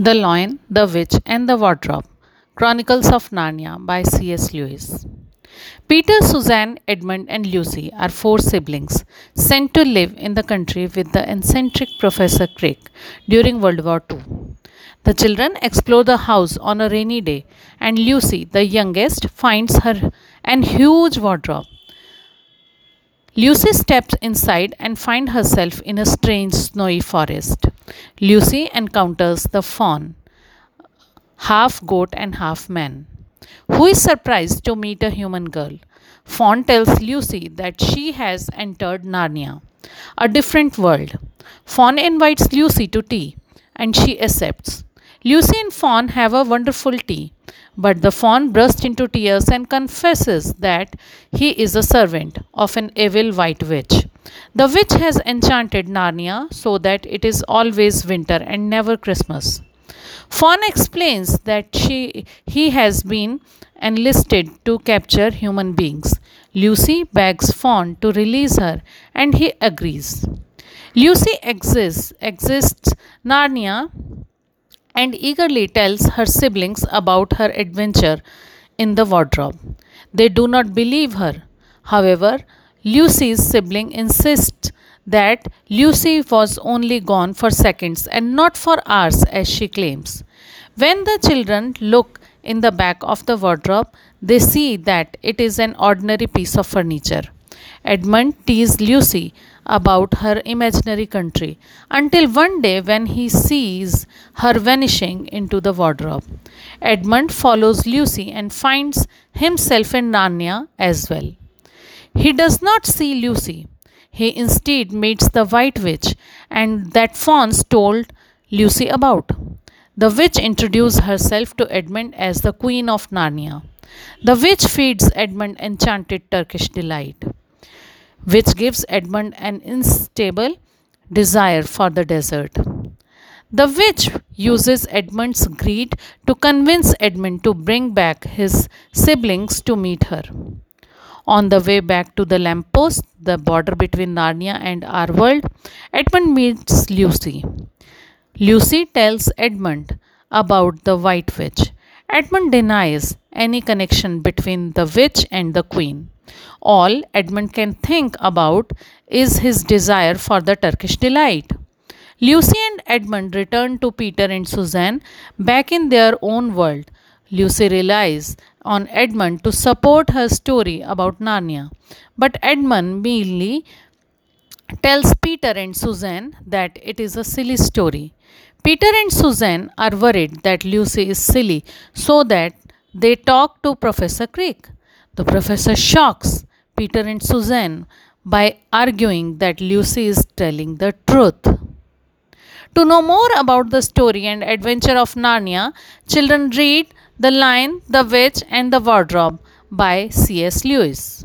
The Lion, the Witch, and the Wardrobe Chronicles of Narnia by C.S. Lewis. Peter, Suzanne, Edmund, and Lucy are four siblings sent to live in the country with the eccentric Professor Crick during World War II. The children explore the house on a rainy day, and Lucy, the youngest, finds her an huge wardrobe. Lucy steps inside and finds herself in a strange snowy forest. Lucy encounters the faun, half goat and half man, who is surprised to meet a human girl. Faun tells Lucy that she has entered Narnia, a different world. Faun invites Lucy to tea, and she accepts. Lucy and Faun have a wonderful tea, but the faun bursts into tears and confesses that he is a servant of an evil white witch. The witch has enchanted Narnia so that it is always winter and never Christmas. Faun explains that she, he has been enlisted to capture human beings. Lucy begs Faun to release her and he agrees. Lucy exists, exists Narnia and eagerly tells her siblings about her adventure in the wardrobe. They do not believe her. However, Lucy's sibling insists that Lucy was only gone for seconds and not for hours as she claims. When the children look in the back of the wardrobe, they see that it is an ordinary piece of furniture. Edmund teases Lucy about her imaginary country until one day when he sees her vanishing into the wardrobe. Edmund follows Lucy and finds himself in Narnia as well. He does not see Lucy. He instead meets the White Witch and that Fauns told Lucy about. The witch introduces herself to Edmund as the Queen of Narnia. The witch feeds Edmund enchanted Turkish delight, which gives Edmund an unstable desire for the desert. The witch uses Edmund's greed to convince Edmund to bring back his siblings to meet her. On the way back to the lamppost, the border between Narnia and our world, Edmund meets Lucy. Lucy tells Edmund about the White Witch. Edmund denies any connection between the witch and the queen. All Edmund can think about is his desire for the Turkish delight. Lucy and Edmund return to Peter and Suzanne back in their own world. Lucy relies on Edmund to support her story about Narnia. But Edmund merely tells Peter and Suzanne that it is a silly story. Peter and Suzanne are worried that Lucy is silly, so that they talk to Professor Crick. The professor shocks Peter and Suzanne by arguing that Lucy is telling the truth. To know more about the story and adventure of Narnia, children read the Lion, the Witch, and the Wardrobe by C.S. Lewis.